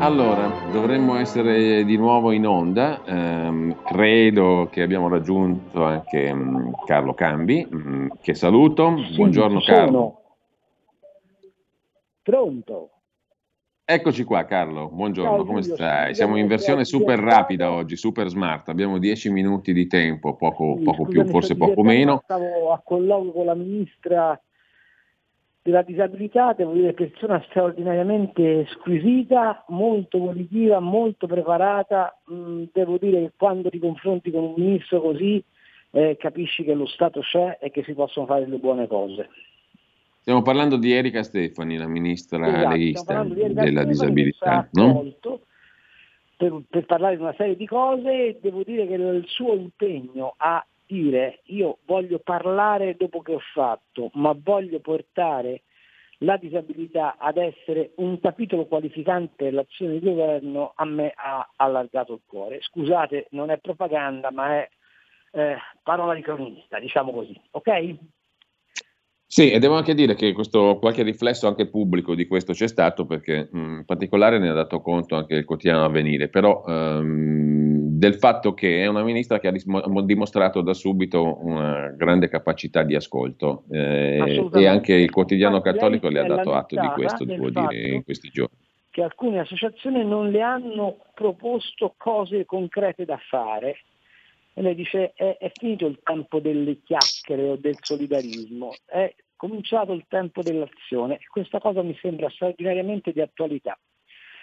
Allora, dovremmo essere di nuovo in onda. ehm, credo che abbiamo raggiunto anche mm, Carlo Cambi, mm, che saluto. Sì, Buongiorno ci Carlo. sono. Pronto? Eccoci qua Carlo, buongiorno, Ciao come stai? Siamo in versione super rapida oggi, super smart. Abbiamo 10 minuti di tempo, poco, Sì, poco più, forse poco meno. Stavo a colloquio con la ministra della disabilità, devo dire persona straordinariamente squisita, molto volitiva, molto preparata. Mm, devo dire che quando ti confronti con un ministro così eh, capisci che lo Stato c'è e che si possono fare le buone cose. Stiamo parlando di Erika Stefani, la ministra Esatto, leghista della Stefani disabilità, no? per, per parlare di una serie di cose devo dire che il suo impegno a dire io voglio parlare dopo che ho fatto, ma voglio portare la disabilità ad essere un capitolo qualificante dell'azione di governo a me ha allargato il cuore. Scusate, non è propaganda, ma è eh, parola di cronista, diciamo così, ok? Sì, e devo anche dire che questo, qualche riflesso anche pubblico di questo c'è stato perché mh, in particolare ne ha dato conto anche il quotidiano Avvenire, però ehm, del fatto che è una ministra che ha dimostrato da subito una grande capacità di ascolto eh, e anche il quotidiano cattolico le ha dato atto di questo, devo dire, in questi giorni. che alcune associazioni non le hanno proposto cose concrete da fare. E lei dice è, è finito il tempo delle chiacchiere o del solidarismo, è cominciato il tempo dell'azione e questa cosa mi sembra straordinariamente di attualità.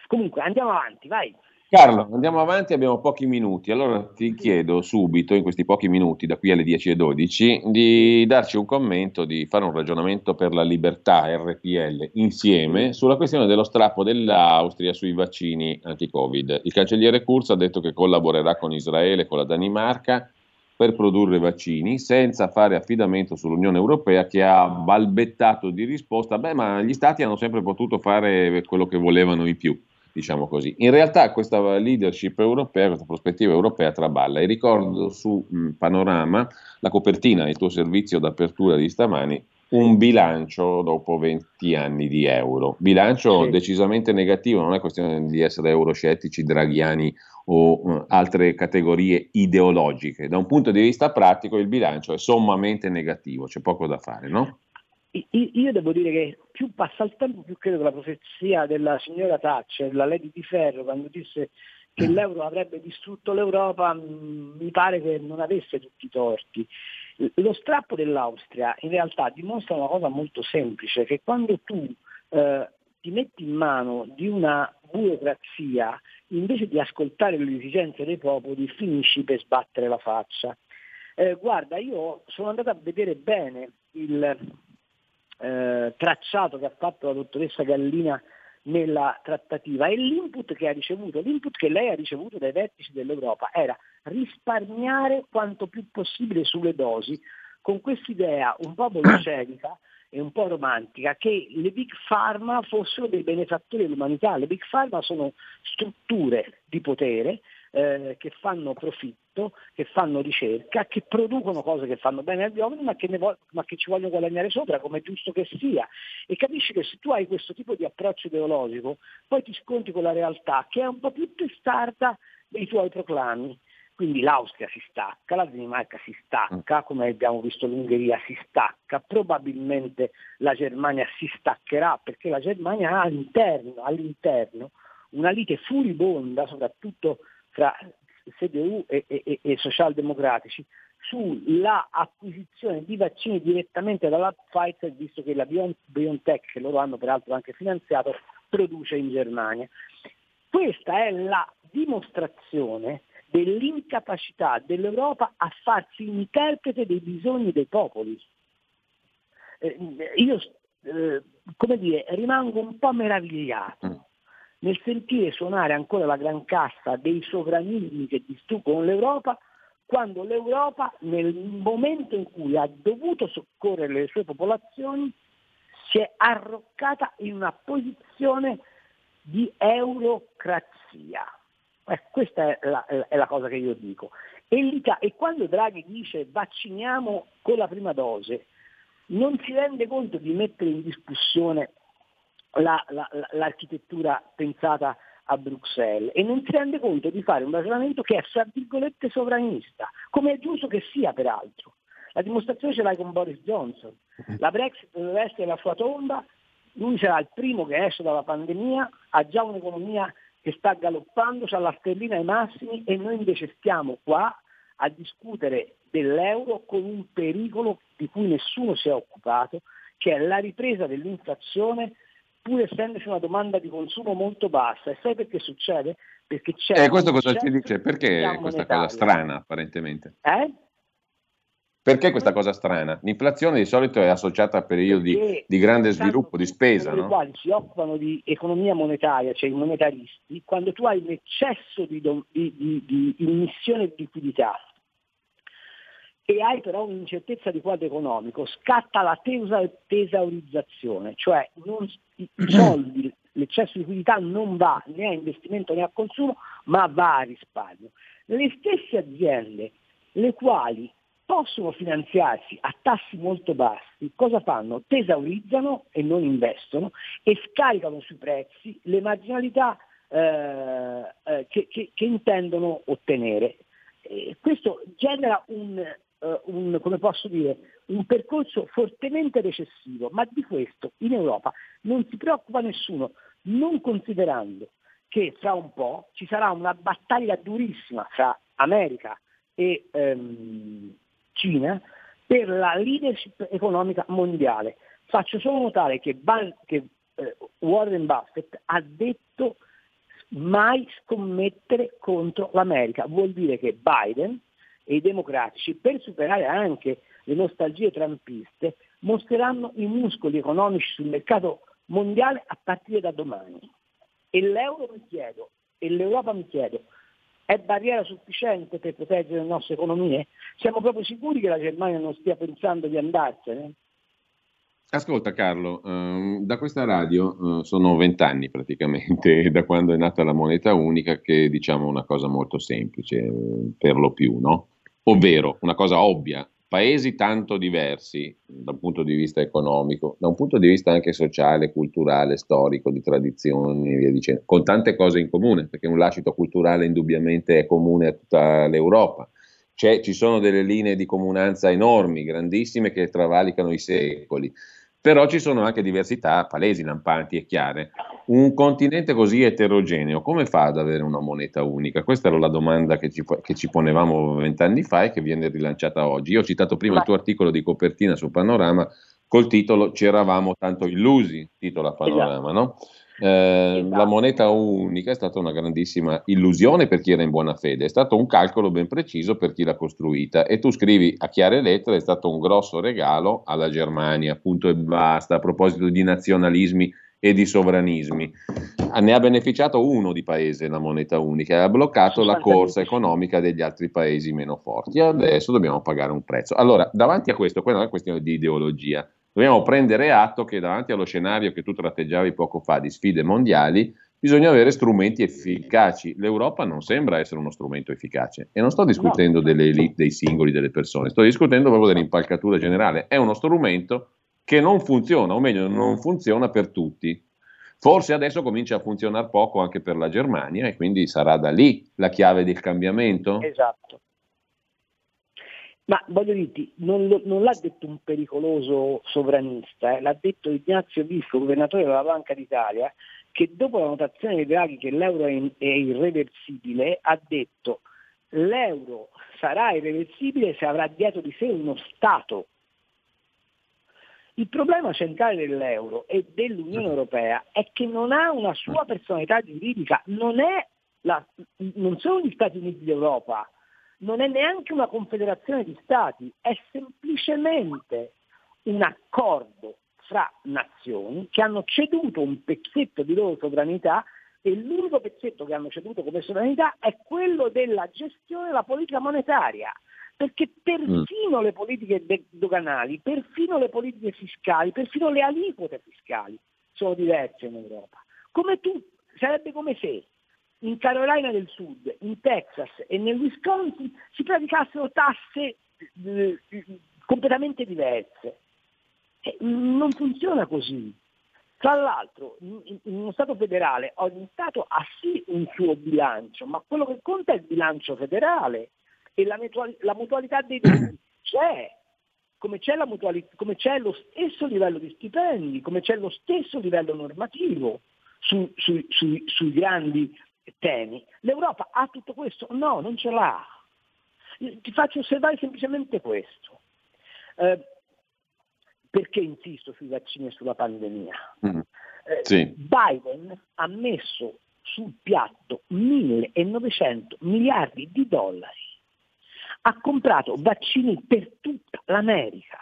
Comunque andiamo avanti, vai. Carlo, andiamo avanti, abbiamo pochi minuti, allora ti chiedo subito, in questi pochi minuti, da qui alle 10.12, di darci un commento, di fare un ragionamento per la libertà RPL insieme sulla questione dello strappo dell'Austria sui vaccini anti-Covid. Il cancelliere Kurz ha detto che collaborerà con Israele e con la Danimarca per produrre vaccini senza fare affidamento sull'Unione Europea che ha balbettato di risposta, beh ma gli stati hanno sempre potuto fare quello che volevano di più diciamo così. In realtà questa leadership europea, questa prospettiva europea traballa e ricordo su mh, Panorama la copertina del tuo servizio d'apertura di stamani un bilancio dopo 20 anni di euro. Bilancio Sì. decisamente negativo, non è questione di essere euroscettici, draghiani o uh, altre categorie ideologiche. Da un punto di vista pratico il bilancio è sommamente negativo, c'è poco da fare, no? Io devo dire che più passa il tempo, più credo che la profezia della signora Thatcher, la Lady di Ferro, quando disse che l'euro avrebbe distrutto l'Europa, mh, mi pare che non avesse tutti i torti. Lo strappo dell'Austria in realtà dimostra una cosa molto semplice, che quando tu eh, ti metti in mano di una burocrazia, invece di ascoltare le esigenze dei popoli, finisci per sbattere la faccia. Eh, guarda, io sono andato a vedere bene il eh, tracciato che ha fatto la dottoressa Gallina nella trattativa e l'input che ha ricevuto, l'input che lei ha ricevuto dai vertici dell'Europa era risparmiare quanto più possibile sulle dosi con quest'idea un po' bolscevica e un po' romantica che le big pharma fossero dei benefattori dell'umanità. Le big pharma sono strutture di potere eh, che fanno profitto, che fanno ricerca, che producono cose che fanno bene agli uomini ma che, ne vo- ma che ci vogliono guadagnare sopra, come è giusto che sia. E capisci che se tu hai questo tipo di approccio ideologico, poi ti sconti con la realtà che è un po' più testarda dei tuoi proclami. Quindi l'Austria si stacca, la Danimarca si stacca, come abbiamo visto l'Ungheria si stacca, probabilmente la Germania si staccherà perché la Germania ha all'interno, all'interno una lite furibonda, soprattutto fra CDU e, e, e- socialdemocratici, sulla acquisizione di vaccini direttamente dalla Pfizer, visto che la Bion- BioNTech, che loro hanno peraltro anche finanziato, produce in Germania. Questa è la dimostrazione dell'incapacità dell'Europa a farsi interprete dei bisogni dei popoli. Eh, io, eh, come dire, rimango un po' meravigliato nel sentire suonare ancora la gran cassa dei sovranismi che distruggono l'Europa quando l'Europa nel momento in cui ha dovuto soccorrere le sue popolazioni si è arroccata in una posizione di eurocrazia. Eh, questa è la, è la, cosa che io dico. E, e quando Draghi dice vacciniamo con la prima dose, non si rende conto di mettere in discussione la, la, l'architettura pensata a Bruxelles e non si rende conto di fare un ragionamento che è, fra virgolette, sovranista, come è giusto che sia peraltro. La dimostrazione ce l'hai con Boris Johnson. La Brexit deve essere la sua tomba, lui sarà il primo che esce dalla pandemia, ha già un'economia che sta galoppando, ha la sterlina ai massimi e noi invece stiamo qua a discutere dell'euro con un pericolo di cui nessuno si è occupato, che è la ripresa dell'inflazione pur essendoci una domanda di consumo molto bassa. E sai perché succede? Perché c'è... Eh, questo cosa ci dice? Perché questa cosa strana apparentemente? Eh? Perché questa cosa strana? L'inflazione di solito è associata a periodi di grande sviluppo, di spesa. No? quali si occupano di economia monetaria, cioè i monetaristi, quando tu hai un eccesso di, di, di, di immissione di liquidità e hai però un'incertezza di quadro economico, scatta la tesaurizzazione, cioè non, i, i soldi, l'eccesso di liquidità non va né a investimento né a consumo, ma va a risparmio. Le stesse aziende, le quali possono finanziarsi a tassi molto bassi, cosa fanno? Tesaurizzano e non investono e scaricano sui prezzi le marginalità eh, eh, che, che, che, intendono ottenere. E questo genera un, uh, un, dire, un percorso fortemente recessivo, ma di questo in Europa non si preoccupa nessuno, non considerando che fra un po' ci sarà una battaglia durissima fra America e ehm, Cina per la leadership economica mondiale. Faccio solo notare che, Ban- che eh, Warren Buffett ha detto mai scommettere contro l'America. Vuol dire che Biden e i democratici, per superare anche le nostalgie trampiste, mostreranno i muscoli economici sul mercato mondiale a partire da domani. E l'euro mi chiedo, e l'Europa mi chiedo, è barriera sufficiente per proteggere le nostre economie? Siamo proprio sicuri che la Germania non stia pensando di andarsene? Ascolta Carlo, ehm, da questa radio eh, sono vent'anni praticamente, da quando è nata la moneta unica, che diciamo una cosa molto semplice, eh, per lo più, no? Ovvero una cosa ovvia, paesi tanto diversi da un punto di vista economico, da un punto di vista anche sociale, culturale, storico, di tradizioni e via dicendo, con tante cose in comune, perché un lascito culturale indubbiamente è comune a tutta l'Europa. C'è, ci sono delle linee di comunanza enormi, grandissime, che travalicano i secoli però ci sono anche diversità palesi, lampanti e chiare. Un continente così eterogeneo, come fa ad avere una moneta unica? Questa era la domanda che ci, che ci ponevamo vent'anni fa e che viene rilanciata oggi. Io ho citato prima Ma... il tuo articolo di copertina su Panorama col titolo Ci eravamo tanto illusi, titola Panorama, esatto. no? Eh, esatto. La moneta unica è stata una grandissima illusione per chi era in buona fede, è stato un calcolo ben preciso per chi l'ha costruita e tu scrivi a chiare lettere è stato un grosso regalo alla Germania, punto e basta, a proposito di nazionalismi e di sovranismi. Ne ha beneficiato uno di paese la moneta unica e ha bloccato la corsa economica degli altri paesi meno forti. Adesso dobbiamo pagare un prezzo. Allora, davanti a questo, quella è questione di ideologia, Dobbiamo prendere atto che davanti allo scenario che tu tratteggiavi poco fa di sfide mondiali, bisogna avere strumenti efficaci. L'Europa non sembra essere uno strumento efficace e non sto discutendo delle elite, dei singoli, delle persone, sto discutendo proprio dell'impalcatura generale. È uno strumento che non funziona, o meglio, non funziona per tutti. Forse adesso comincia a funzionare poco anche per la Germania e quindi sarà da lì la chiave del cambiamento? Esatto. Ma voglio dirti, non, non, l'ha detto un pericoloso sovranista, eh, l'ha detto Ignazio Visco, governatore della Banca d'Italia, che dopo la notazione di Draghi che l'euro è, in, è irreversibile, ha detto l'euro sarà irreversibile se avrà dietro di sé uno Stato. Il problema centrale dell'euro e dell'Unione Europea è che non ha una sua personalità giuridica, non, la, non sono gli Stati Uniti d'Europa, non è neanche una confederazione di stati, è semplicemente un accordo fra nazioni che hanno ceduto un pezzetto di loro sovranità e l'unico pezzetto che hanno ceduto come sovranità è quello della gestione della politica monetaria, perché perfino mm. le politiche doganali, perfino le politiche fiscali, perfino le aliquote fiscali sono diverse in Europa. Come tu, sarebbe come se in Carolina del Sud, in Texas e nel Wisconsin si praticassero tasse eh, completamente diverse. Eh, non funziona così. Tra l'altro, in, uno Stato federale ogni Stato ha sì un suo bilancio, ma quello che conta è il bilancio federale e la, mutual- la mutualità dei debiti c'è, come c'è, mutuali- come c'è, lo stesso livello di stipendi, come c'è lo stesso livello normativo su, su, su, sui grandi temi. L'Europa ha tutto questo? No, non ce l'ha. Ti faccio osservare semplicemente questo. Eh, perché insisto sui vaccini e sulla pandemia? Mm. Eh, sì. Biden ha messo sul piatto 1900 miliardi di dollari. Ha comprato vaccini per tutta l'America.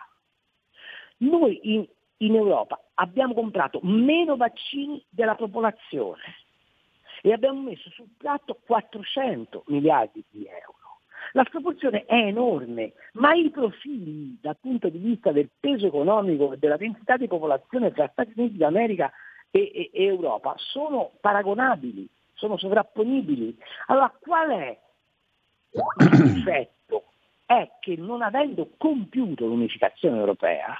Noi in, in Europa abbiamo comprato meno vaccini della popolazione e abbiamo messo sul piatto 400 miliardi di euro. La sproporzione è enorme, ma i profili dal punto di vista del peso economico e della densità di popolazione tra Stati Uniti d'America e, e, e Europa sono paragonabili, sono sovrapponibili. Allora qual è il difetto? È che non avendo compiuto l'unificazione europea,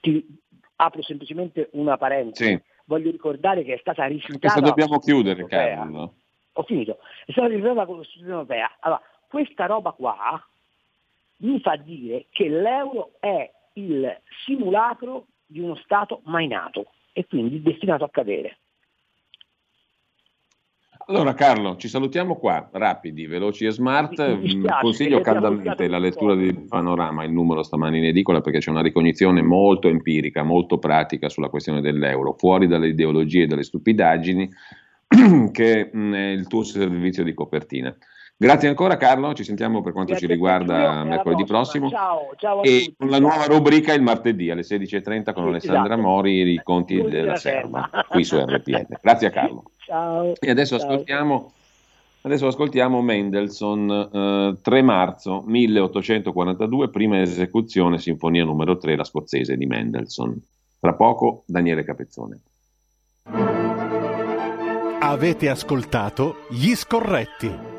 ti apro semplicemente una parentesi, sì. Voglio ricordare che è stata rifiutata... Questo dobbiamo chiudere, Carlo. Ho finito. È stata rifiutata la Costituzione europea. Allora, questa roba qua mi fa dire che l'euro è il simulacro di uno Stato mai nato e quindi destinato a cadere. Allora Carlo, ci salutiamo qua, rapidi, veloci e smart. Spiace, Consiglio caldamente la lettura di Panorama, il numero stamani in edicola, perché c'è una ricognizione molto empirica, molto pratica sulla questione dell'euro, fuori dalle ideologie e dalle stupidaggini, che è il tuo servizio di copertina. Grazie ancora Carlo, ci sentiamo per quanto Grazie ci riguarda mercoledì prossimo. Ciao, ciao e con la nuova rubrica il martedì alle 16.30 con Alessandra esatto. Mori, i riconti della, della serva, qui su RPL. Grazie a Carlo. Ciao. E adesso ciao. ascoltiamo... Adesso ascoltiamo Mendelssohn, eh, 3 marzo 1842, prima esecuzione, sinfonia numero 3, la scozzese di Mendelssohn. Tra poco Daniele Capezzone. Avete ascoltato Gli Scorretti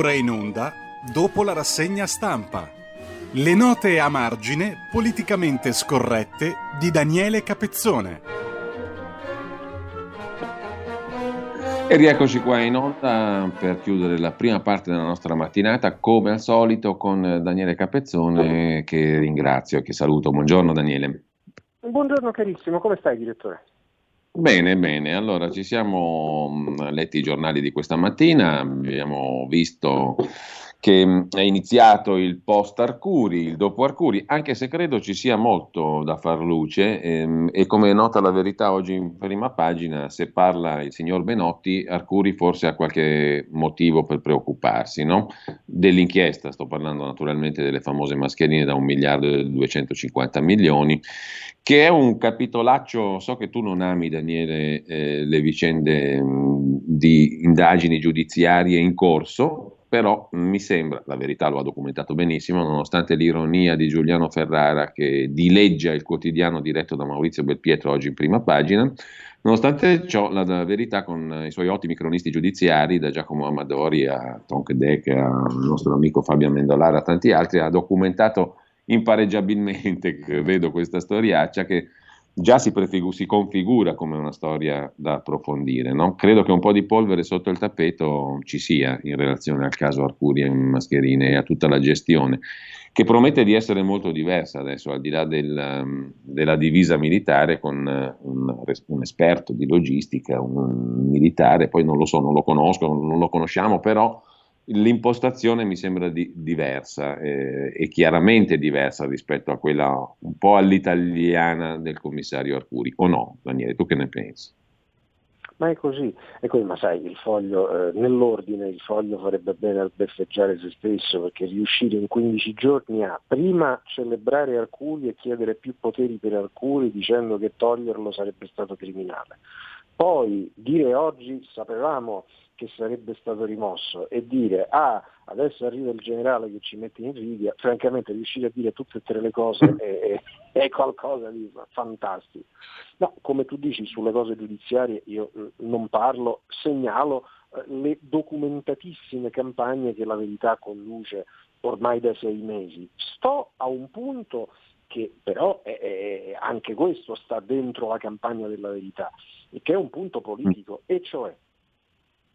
Ora in onda dopo la rassegna stampa. Le note a margine politicamente scorrette di Daniele Capezzone. E rieccoci qua in onda per chiudere la prima parte della nostra mattinata, come al solito con Daniele Capezzone, che ringrazio e che saluto. Buongiorno Daniele. Buongiorno carissimo, come stai direttore? Bene, bene, allora ci siamo mm, letti i giornali di questa mattina, abbiamo visto che mm, è iniziato il post Arcuri, il dopo Arcuri, anche se credo ci sia molto da far luce ehm, e come nota la verità oggi in prima pagina, se parla il signor Benotti, Arcuri forse ha qualche motivo per preoccuparsi, no? Dell'inchiesta, sto parlando naturalmente delle famose mascherine da un miliardo e 250 milioni che è un capitolaccio, so che tu non ami Daniele eh, le vicende mh, di indagini giudiziarie in corso, però mi sembra, la verità lo ha documentato benissimo, nonostante l'ironia di Giuliano Ferrara che dileggia il quotidiano diretto da Maurizio Belpietro oggi in prima pagina, Nonostante ciò, la, la, verità con i suoi ottimi cronisti giudiziari, da Giacomo Amadori a Tonk Deck, al nostro amico Fabio Amendolara, a tanti altri, ha documentato impareggiabilmente vedo questa storiaccia che già si, prefigu- si, configura come una storia da approfondire. No? Credo che un po' di polvere sotto il tappeto ci sia in relazione al caso Arcuri e Mascherine e a tutta la gestione, che promette di essere molto diversa adesso, al di là del, um, della divisa militare, con uh, un, un, esperto di logistica, un militare, poi non lo so, non lo conosco, non lo conosciamo, però l'impostazione mi sembra di, diversa eh, e chiaramente diversa rispetto a quella un po' all'italiana del commissario Arcuri, o no, Daniele, tu che ne pensi? Ma è così, è così, ma sai, il foglio, eh, nell'ordine il foglio farebbe bene a beffeggiare se stesso perché riuscire in 15 giorni a prima celebrare Arcuri e chiedere più poteri per Arcuri dicendo che toglierlo sarebbe stato criminale. Poi dire oggi sapevamo che sarebbe stato rimosso e dire ah adesso arriva il generale che ci mette in invidia, francamente riuscire a dire tutte e tre le cose è, è, qualcosa di fantastico. No, come tu dici sulle cose giudiziarie io mm, non parlo, segnalo eh, le documentatissime campagne che la verità conduce ormai da sei mesi. Sto a un punto che però è, è, anche questo sta dentro la campagna della verità, che è un punto politico, e cioè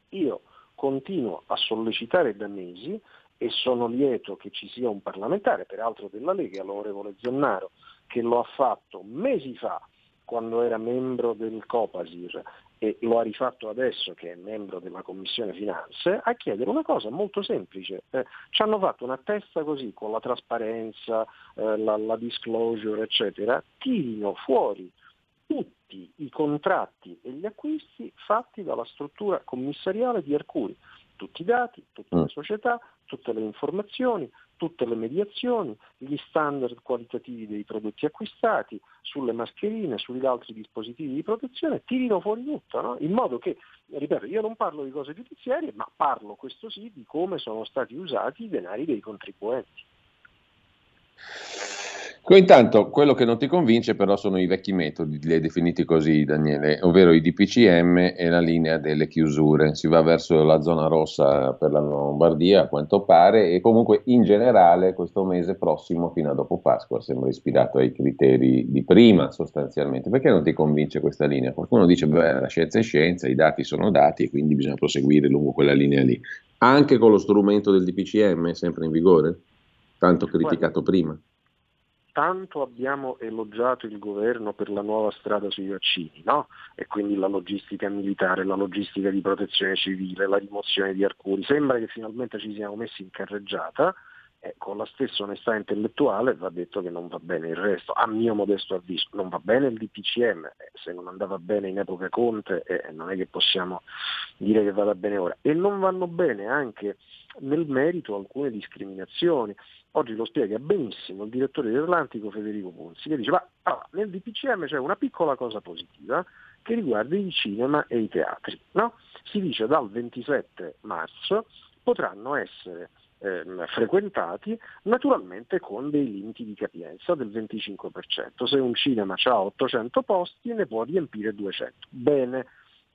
io continuo a sollecitare da mesi e sono lieto che ci sia un parlamentare, peraltro della Lega, l'onorevole Zennaro, che lo ha fatto mesi fa quando era membro del Copasir e lo ha rifatto adesso che è membro della Commissione Finanze, a chiedere una cosa molto semplice. Eh, ci hanno fatto una testa così con la trasparenza, eh, la, la disclosure, eccetera, tirino fuori tutti i contratti e gli acquisti fatti dalla struttura commissariale di Arcuri, tutti i dati, tutte le mm. società, tutte le informazioni, tutte le mediazioni, gli standard qualitativi dei prodotti acquistati, sulle mascherine, sugli altri dispositivi di protezione, tirino fuori tutto, no? in modo che, ripeto, io non parlo di cose giudiziarie, ma parlo, questo sì, di come sono stati usati i denari dei contribuenti. Intanto, quello che non ti convince però sono i vecchi metodi, li hai definiti così Daniele, ovvero i DPCM e la linea delle chiusure. Si va verso la zona rossa per la Lombardia, a quanto pare, e comunque in generale questo mese prossimo, fino a dopo Pasqua, sembra ispirato ai criteri di prima sostanzialmente. Perché non ti convince questa linea? Qualcuno dice, beh, la scienza è scienza, i dati sono dati e quindi bisogna proseguire lungo quella linea lì. Anche con lo strumento del DPCM, sempre in vigore? Tanto criticato prima tanto abbiamo elogiato il governo per la nuova strada sui vaccini, no? e quindi la logistica militare, la logistica di protezione civile, la rimozione di Arcuri. Sembra che finalmente ci siamo messi in carreggiata, e con la stessa onestà intellettuale va detto che non va bene il resto, a mio modesto avviso, non va bene il DPCM, eh, se non andava bene in epoca Conte eh, non è che possiamo dire che vada bene ora, e non vanno bene anche nel merito alcune discriminazioni. Oggi lo spiega benissimo il direttore dell'Atlantico Federico Ponzi, che dice ma allora, nel DPCM c'è una piccola cosa positiva che riguarda i cinema e i teatri. No? Si dice dal 27 marzo potranno essere eh, frequentati naturalmente con dei limiti di capienza del 25%. Se un cinema ha 800 posti ne può riempire 200. Bene,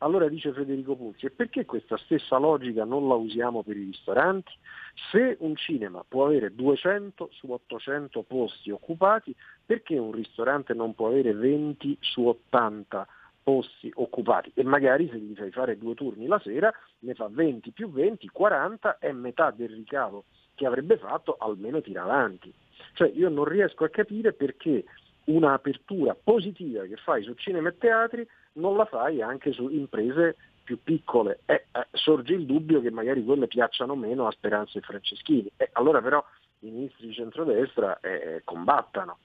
Allora dice Federico Puzzi, e perché questa stessa logica non la usiamo per i ristoranti? Se un cinema può avere 200 su 800 posti occupati, perché un ristorante non può avere 20 su 80 posti occupati? E magari se gli fai fare due turni la sera, ne fa 20 più 20, 40 è metà del ricavo che avrebbe fatto, almeno tira avanti. Cioè io non riesco a capire perché un'apertura positiva che fai su cinema e teatri non la fai anche su imprese più piccole. Eh, eh, sorge il dubbio che magari quelle piacciono meno a Speranza e Franceschini. Eh, allora però i ministri di centrodestra eh, combattano.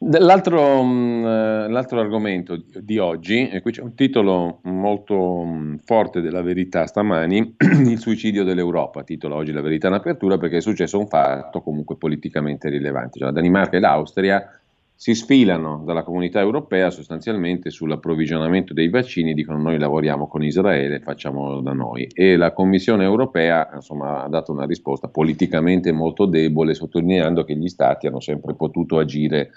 L'altro, mm, eh, l'altro, argomento di oggi, e qui c'è un titolo molto mm, forte della verità stamani, il suicidio dell'Europa, titola oggi la verità in apertura perché è successo un fatto comunque politicamente rilevante. Cioè, la Danimarca e l'Austria si sfilano dalla comunità europea sostanzialmente sull'approvvigionamento dei vaccini, dicono noi lavoriamo con Israele, facciamolo da noi. E la Commissione europea insomma, ha dato una risposta politicamente molto debole, sottolineando che gli stati hanno sempre potuto agire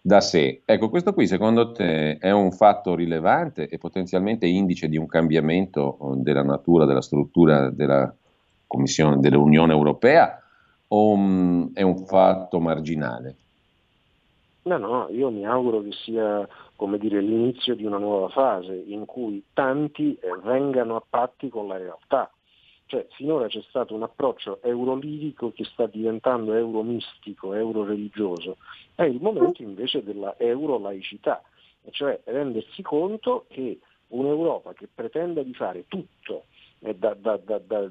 da sé. Ecco, questo qui secondo te è un fatto rilevante e potenzialmente indice di un cambiamento eh, della natura, della struttura della Commissione, dell'Unione Europea o um, è un fatto marginale? No, no, io mi auguro che sia dire, l'inizio di una nuova fase in cui tanti eh, vengano a patti con la realtà. Cioè, finora c'è stato un approccio eurolirico che sta diventando euromistico, euroreligioso. È il momento invece della eurolaicità, cioè rendersi conto che un'Europa che pretenda di fare tutto da, da, da,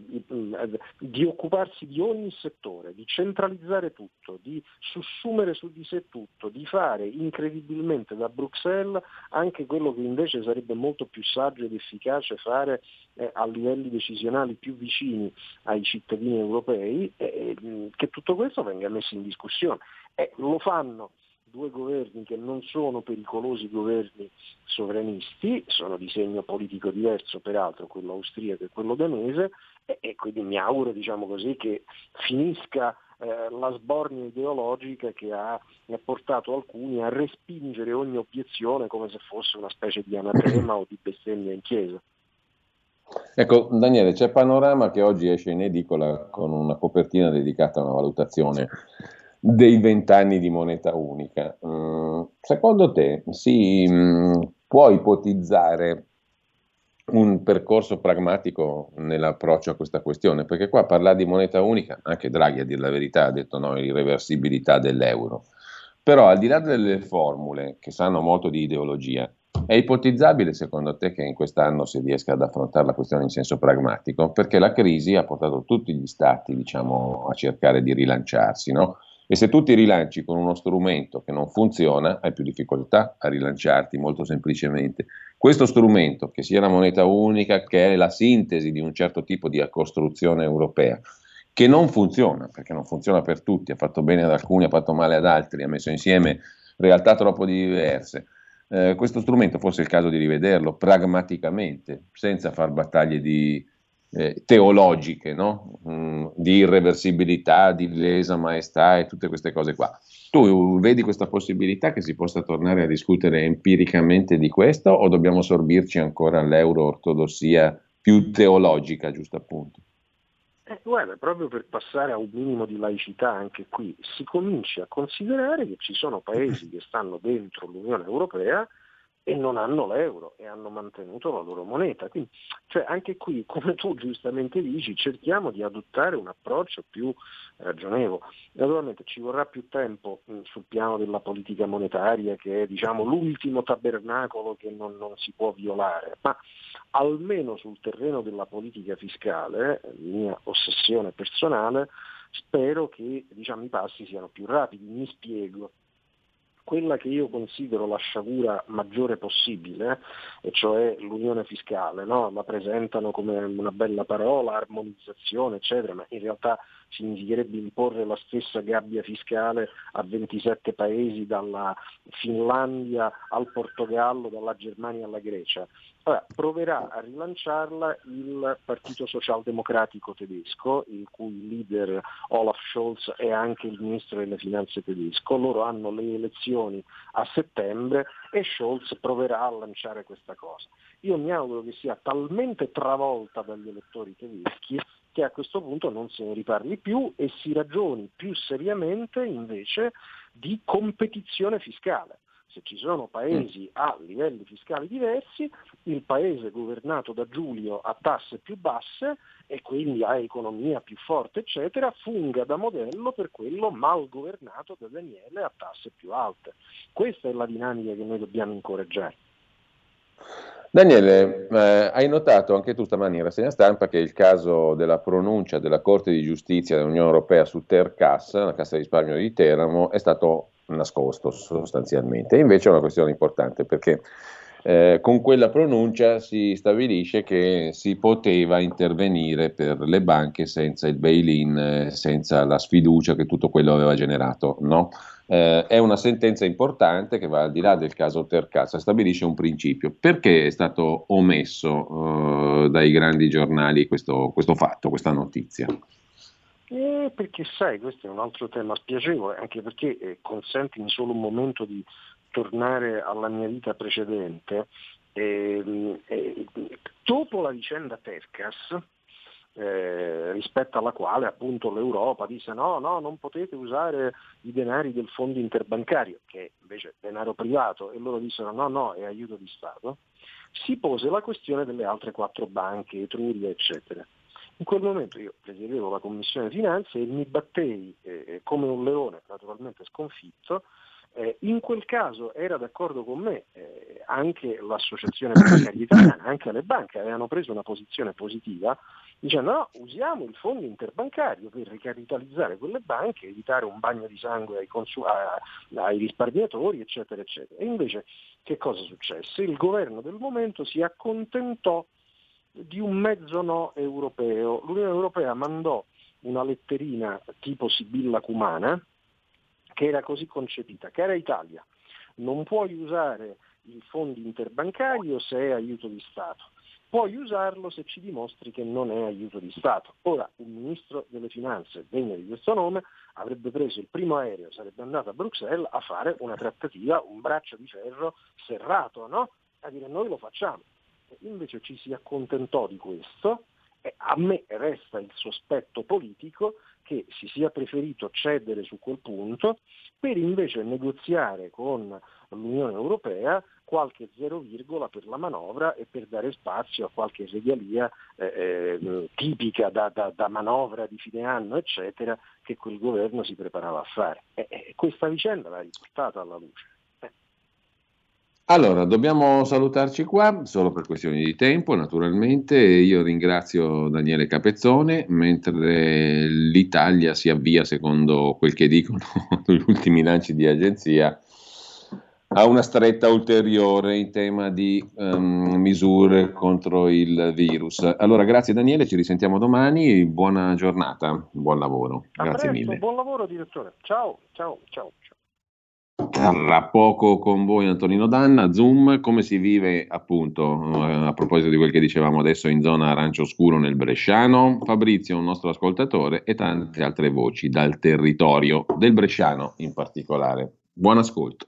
di occuparsi di ogni settore, di centralizzare tutto, di sussumere su di sé tutto, di fare incredibilmente da Bruxelles anche quello che invece sarebbe molto più saggio ed efficace fare eh, a livelli decisionali più vicini ai cittadini europei, eh, che tutto questo venga messo in discussione. Eh, lo fanno due governi che non sono pericolosi governi sovranisti, sono di segno politico diverso peraltro, quello austriaco e quello danese, e, e quindi mi auguro diciamo così, che finisca eh, la sbornia ideologica che ha, ha, portato alcuni a respingere ogni obiezione come se fosse una specie di anatema o di bestemmia in chiesa. Ecco, Daniele, c'è Panorama che oggi esce in edicola con una copertina dedicata a una valutazione dei vent'anni di moneta unica. Mm, secondo te si mm, può ipotizzare un percorso pragmatico nell'approccio a questa questione? Perché qua parlare di moneta unica, anche Draghi a dire la verità ha detto no, irreversibilità dell'euro. Però al di là delle formule che sanno molto di ideologia, è ipotizzabile secondo te che in quest'anno si riesca ad affrontare la questione in senso pragmatico? Perché la crisi ha portato tutti gli stati diciamo, a cercare di rilanciarsi, no? E se tu ti rilanci con uno strumento che non funziona, hai più difficoltà a rilanciarti molto semplicemente. Questo strumento, che sia la moneta unica, che è la sintesi di un certo tipo di costruzione europea, che non funziona, perché non funziona per tutti, ha fatto bene ad alcuni, ha fatto male ad altri, ha messo insieme realtà troppo diverse. Eh, questo strumento forse è il caso di rivederlo pragmaticamente, senza far battaglie di, eh, teologiche, no? mm, di irreversibilità, di lesa maestà e tutte queste cose qua. Tu vedi questa possibilità che si possa tornare a discutere empiricamente di questo o dobbiamo sorbirci ancora all'euro-ortodossia più teologica, giusto appunto? Eh, guarda, proprio per passare a un minimo di laicità anche qui, si comincia a considerare che ci sono paesi che stanno dentro l'Unione Europea e non hanno l'euro e hanno mantenuto la loro moneta. Quindi, cioè, anche qui, come tu giustamente dici, cerchiamo di adottare un approccio più ragionevole. Naturalmente ci vorrà più tempo mh, sul piano della politica monetaria, che è diciamo, l'ultimo tabernacolo che non, non, si può violare, ma almeno sul terreno della politica fiscale, mia ossessione personale, spero che diciamo, i passi siano più rapidi. Mi spiego quella che io considero la sciagura maggiore possibile, e cioè l'unione fiscale, no? la presentano come una bella parola, armonizzazione, eccetera, ma in realtà significherebbe imporre la stessa gabbia fiscale a 27 paesi, dalla Finlandia al Portogallo, dalla Germania alla Grecia. Allora, proverà a rilanciarla il Partito Socialdemocratico tedesco, il cui leader Olaf Scholz è anche il ministro delle finanze tedesco. Loro hanno le elezioni a settembre e Scholz proverà a lanciare questa cosa. Io mi auguro che sia talmente travolta dagli elettori tedeschi che a questo punto non se ne riparli più e si ragioni più seriamente invece di competizione fiscale. Se ci sono paesi a livelli fiscali diversi, il paese governato da Giulio ha tasse più basse e quindi ha economia più forte, eccetera, funga da modello per quello mal governato da Daniele a tasse più alte. Questa è la dinamica che noi dobbiamo incoraggiare. Daniele, eh, hai notato anche tu stamani in rassegna stampa che il caso della pronuncia della Corte di Giustizia dell'Unione Europea su Tercas, la Cassa di risparmio di Teramo, è stato nascosto sostanzialmente. Invece è una questione importante perché eh, con quella pronuncia si stabilisce che si poteva intervenire per le banche senza il bail-in, eh, senza la sfiducia che tutto quello aveva generato. No? Eh, è una sentenza importante che va al di là del caso Tercazza, stabilisce un principio. Perché è stato omesso eh, dai grandi giornali questo, questo fatto, questa notizia? Eh, perché sai, questo è un altro tema spiacevole, anche perché eh, consentimi solo un momento di tornare alla mia vita precedente. Eh, dopo la vicenda Tercas, eh, rispetto alla quale appunto l'Europa disse no, no, non potete usare i denari del fondo interbancario, che invece è denaro privato, e loro dissero no, no, è aiuto di Stato, si pose la questione delle altre quattro banche, Etruria, eccetera. In quel momento io presiedevo la Commissione Finanze e mi battei eh, come un leone, naturalmente sconfitto, eh, in quel caso era d'accordo con me eh, anche l'associazione bancaria italiana, anche le banche avevano preso una posizione positiva dicendo no, usiamo il fondo interbancario per ricapitalizzare quelle banche, evitare un bagno di sangue ai, consu- ai risparmiatori, eccetera, eccetera. E invece che cosa successe? Il governo del momento si accontentò di un mezzo no europeo. L'Unione Europea mandò una letterina tipo Sibilla Cumana, che era così concepita, cara Italia, non puoi usare il fondo interbancario se è aiuto di Stato, puoi usarlo se ci dimostri che non è aiuto di Stato. Ora, un ministro delle finanze degno di questo nome avrebbe preso il primo aereo, sarebbe andato a Bruxelles a fare una trattativa, un braccio di ferro serrato, no? A dire noi lo facciamo. Invece ci si accontentò di questo e a me resta il sospetto politico che si sia preferito cedere su quel punto per invece negoziare con l'Unione Europea qualche zero virgola per la manovra e per dare spazio a qualche regalia eh, eh, tipica da, da, da, manovra di fine anno, eccetera, che quel governo si preparava a fare. E, e questa vicenda va riportata alla luce. Allora, dobbiamo salutarci qua, solo per questioni di tempo, naturalmente. Io ringrazio Daniele Capezzone, mentre l'Italia si avvia, secondo quel che dicono gli ultimi lanci di agenzia, a una stretta ulteriore in tema di um, misure contro il virus. Allora, grazie Daniele, ci risentiamo domani, buona giornata, buon lavoro. A grazie presto, mille. Buon lavoro direttore, ciao, ciao, ciao. Tra poco con voi Antonino Danna, Zoom, come si vive appunto eh, a proposito di quel che dicevamo adesso in zona arancio scuro nel Bresciano, Fabrizio, un nostro ascoltatore e tante altre voci dal territorio del Bresciano in particolare. Buon ascolto.